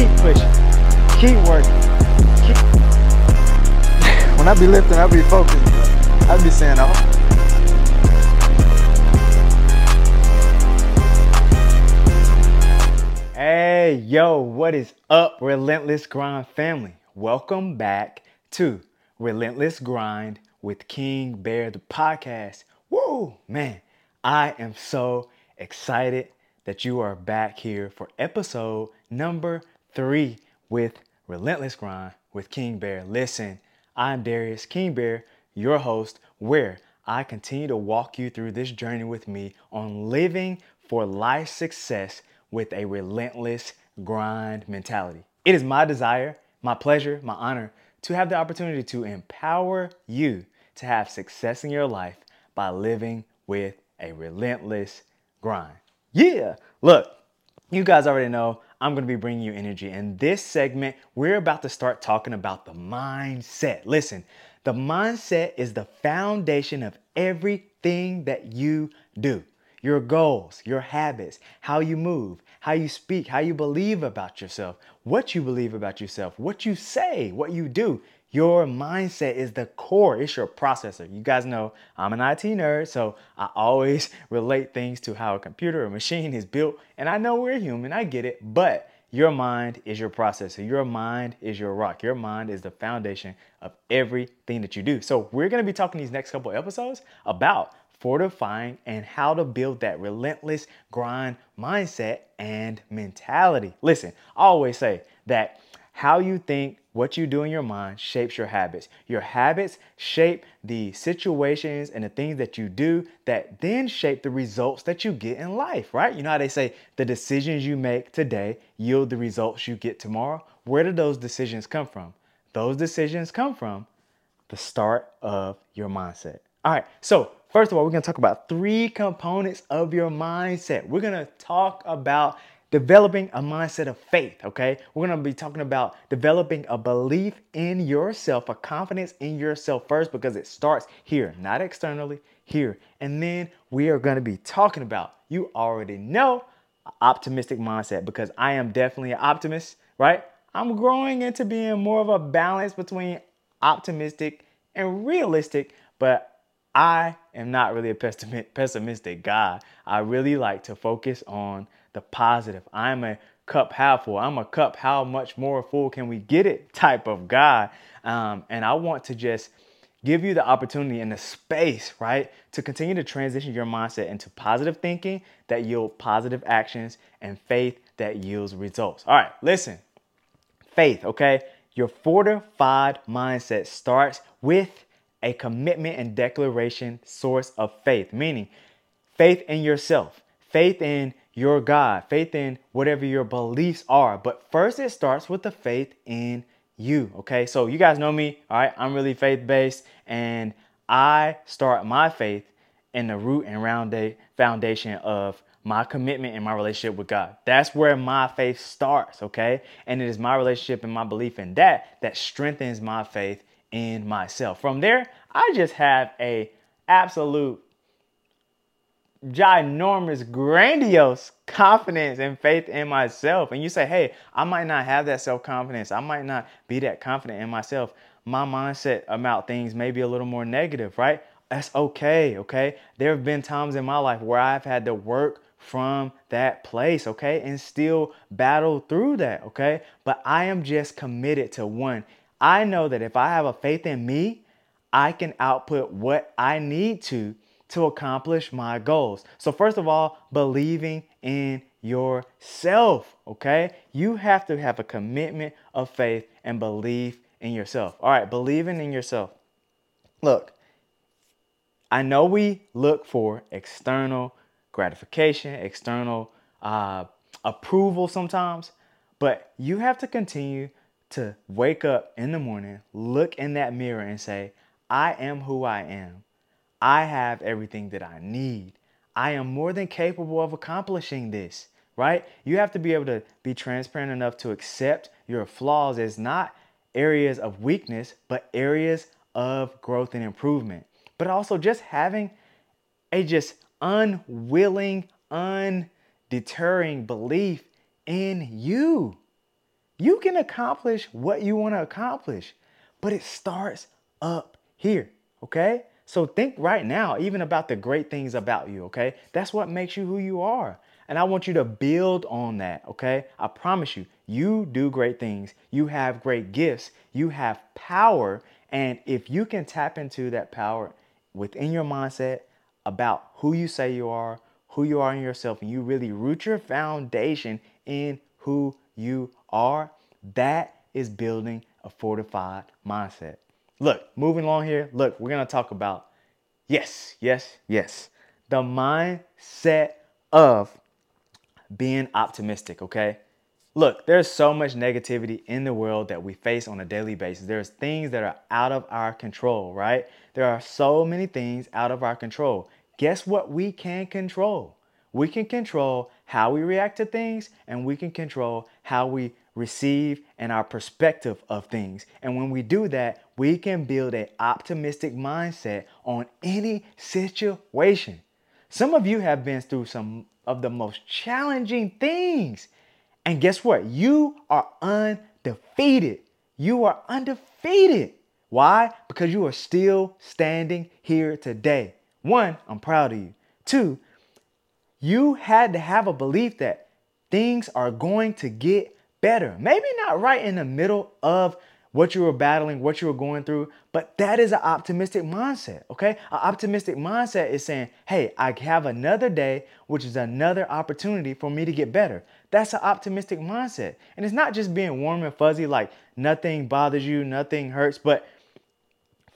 keep pushing, keep working. Keep... when I be lifting, I be focused. I be saying, oh. Hey, yo, what is up, Relentless Grind family? Welcome back to Relentless Grind with King Bear, the podcast. Woo, man, I am so excited that you are back here for episode number three with Relentless Grind with King Bear. Listen, I'm Darius King Bear, your host, where I continue to walk you through this journey with me on living for life success with a relentless grind mentality. It is my desire, my pleasure, my honor to have the opportunity to empower you to have success in your life by living with a relentless grind. Yeah, look, you guys already know I'm going to be bringing you energy. In this segment, we're about to start talking about the mindset. Listen, the mindset is the foundation of everything that you do. Your goals, your habits, how you move, how you speak, how you believe about yourself, what you believe about yourself, what you say, what you do. Your mindset is the core, it's your processor. You guys know I'm an IT nerd, so I always relate things to how a computer or machine is built. And I know we're human, I get it, but your mind is your processor. Your mind is your rock. Your mind is the foundation of everything that you do. So, we're gonna be talking these next couple episodes about fortifying and how to build that relentless grind mindset and mentality. Listen, I always say that how you think, what you do in your mind shapes your habits. Your habits shape the situations and the things that you do that then shape the results that you get in life, right? You know how they say the decisions you make today yield the results you get tomorrow? Where do those decisions come from? Those decisions come from the start of your mindset. All right, so first of all, we're gonna talk about three components of your mindset. We're gonna talk about developing a mindset of faith, okay? We're gonna be talking about developing a belief in yourself, a confidence in yourself first, because it starts here, not externally, here. And then we are gonna be talking about, you already know, optimistic mindset, because I am definitely an optimist, right? I'm growing into being more of a balance between optimistic and realistic, but I am not really a pessimistic guy. I really like to focus on the positive. I'm a cup half full. I'm a cup how much more full can we get it type of guy. Um, and I want to just give you the opportunity and the space, right, to continue to transition your mindset into positive thinking that yield positive actions and faith that yields results. All right, listen. Faith, okay? Your fortified mindset starts with a commitment and declaration source of faith, meaning faith in yourself, faith in your God, faith in whatever your beliefs are. But first, it starts with the faith in you. Okay, so you guys know me, all right? I'm really faith based, and I start my faith in the root and round foundation of my commitment and my relationship with God. That's where my faith starts, okay? And it is my relationship and my belief in that that strengthens my faith in myself. From there, I just have a absolute ginormous, grandiose confidence and faith in myself. And you say, hey, I might not have that self confidence. I might not be that confident in myself. My mindset about things may be a little more negative, right? That's okay, okay? There have been times in my life where I've had to work from that place, okay? And still battle through that, okay? But I am just committed to one. I know that if I have a faith in me, I can output what I need to to accomplish my goals. So, first of all, believing in yourself, okay? You have to have a commitment of faith and belief in yourself. All right, believing in yourself. Look, I know we look for external gratification, external uh, approval sometimes, but you have to continue to wake up in the morning, look in that mirror, and say, I am who I am. I have everything that I need. I am more than capable of accomplishing this, right? You have to be able to be transparent enough to accept your flaws as not areas of weakness, but areas of growth and improvement. But also just having a just unwilling, undeterring belief in you. you can accomplish what you want to accomplish, but it starts up here, okay? So think right now, even about the great things about you, okay? That's what makes you who you are. And I want you to build on that, okay? I promise you, you do great things. You have great gifts. You have power. And if you can tap into that power within your mindset about who you say you are, who you are in yourself, and you really root your foundation in who you are, that is building a fortified mindset. Look, moving along here, look, we're going to talk about yes, yes, yes. The mindset of being optimistic, okay? Look, there's so much negativity in the world that we face on a daily basis. There's things that are out of our control, right? There are so many things out of our control. Guess what we can control? We can control how we react to things and we can control how we receive and our perspective of things. And when we do that, we can build an optimistic mindset on any situation. Some of you have been through some of the most challenging things. And guess what? You are undefeated. You are undefeated. Why? Because you are still standing here today. One, I'm proud of you. Two, you had to have a belief that things are going to get better. Maybe not right in the middle of what you were battling, what you were going through, but that is an optimistic mindset, okay? An optimistic mindset is saying, hey, I have another day, which is another opportunity for me to get better. That's an optimistic mindset. And it's not just being warm and fuzzy, like nothing bothers you, nothing hurts, but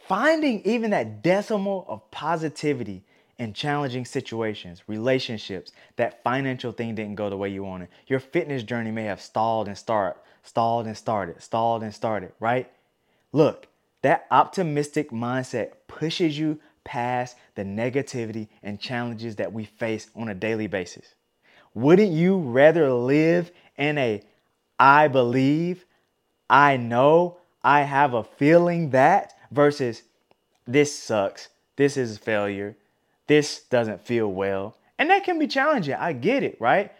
finding even that decimal of positivity in challenging situations, relationships, that financial thing didn't go the way you wanted. Your fitness journey may have stalled and start, stalled and started, stalled and started, right? Look, that optimistic mindset pushes you past the negativity and challenges that we face on a daily basis. Wouldn't you rather live in a I believe, I know, I have a feeling that versus this sucks, this is failure, this doesn't feel well. And that can be challenging. I get it, right?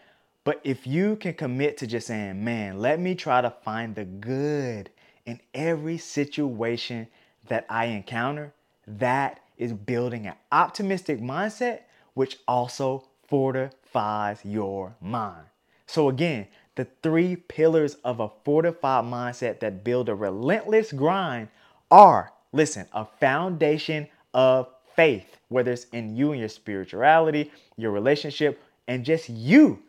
But if you can commit to just saying, man, let me try to find the good in every situation that I encounter, that is building an optimistic mindset, which also fortifies your mind. So, again, the three pillars of a fortified mindset that build a relentless grind are listen, a foundation of faith, whether it's in you and your spirituality, your relationship, and just you.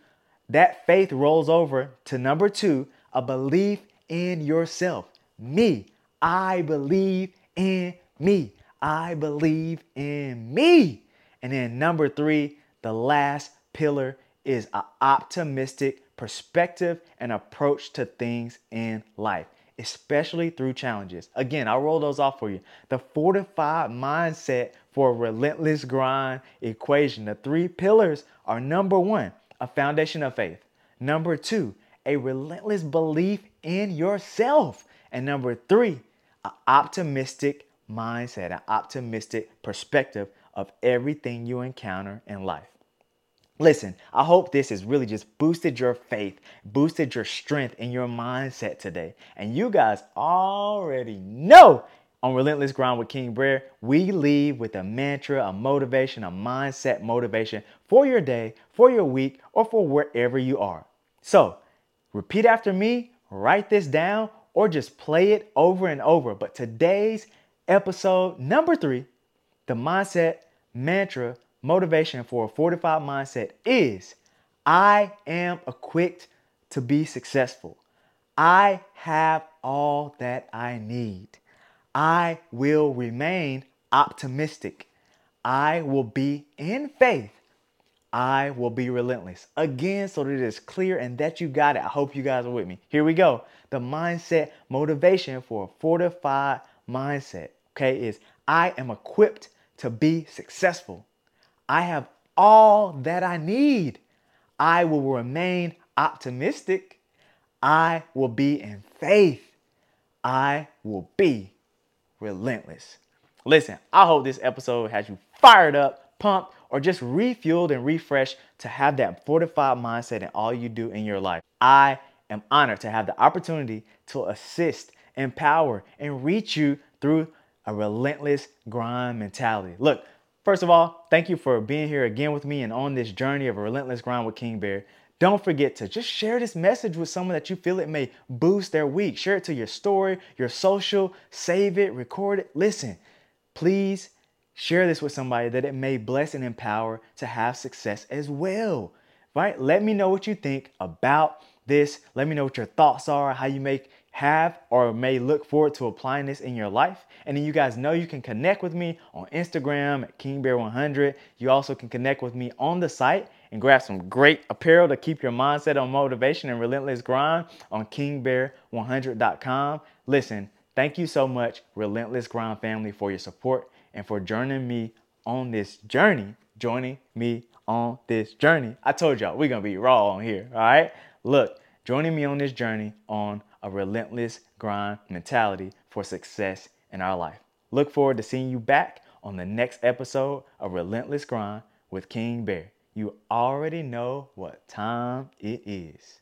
That faith rolls over to number two, a belief in yourself. Me. I believe in me. I believe in me. And then number three, the last pillar is an optimistic perspective and approach to things in life especially through challenges. Again, I'll roll those off for you. The fortified mindset for a relentless grind equation. The three pillars are number one, a foundation of faith. Number two, a relentless belief in yourself. And number three, an optimistic mindset, an optimistic perspective of everything you encounter in life. Listen, I hope this has really just boosted your faith, boosted your strength and your mindset today. And you guys already know on Relentless Grind with King Bear, we leave with a mantra, a motivation, a mindset motivation for your day, for your week, or for wherever you are. So repeat after me, write this down, or just play it over and over. But today's episode number three, the mindset mantra motivation for a fortified mindset is I am equipped to be successful. I have all that I need. I will remain optimistic. I will be in faith. I will be relentless. Again, so that it is clear and that you got it. I hope you guys are with me. Here we go. The mindset motivation for a fortified mindset, okay, is I am equipped to be successful. I have all that I need. I will remain optimistic. I will be in faith. I will be relentless. Listen, I hope this episode has you fired up, pumped, or just refueled and refreshed to have that fortified mindset in all you do in your life. I am honored to have the opportunity to assist, empower, and reach you through a relentless grind mentality. Look, first of all, thank you for being here again with me and on this journey of a relentless grind with King Bear. Don't forget to just share this message with someone that you feel it may boost their week. Share it to your story, your social, save it, record it. Listen, please share this with somebody that it may bless and empower to have success as well. Right? Let me know what you think about this. Let me know what your thoughts are, how you make have or may look forward to applying this in your life. And then you guys know you can connect with me on Instagram at KingBear100. You also can connect with me on the site and grab some great apparel to keep your mindset on motivation and relentless grind on KingBear100.com. Listen, thank you so much, Relentless Grind family, for your support and for joining me on this journey. Joining me on this journey. I told y'all we're gonna be raw on here. All right. Look, joining me on this journey on a relentless grind mentality for success in our life. Look forward to seeing you back on the next episode of Relentless Grind with King Bear. You already know what time it is.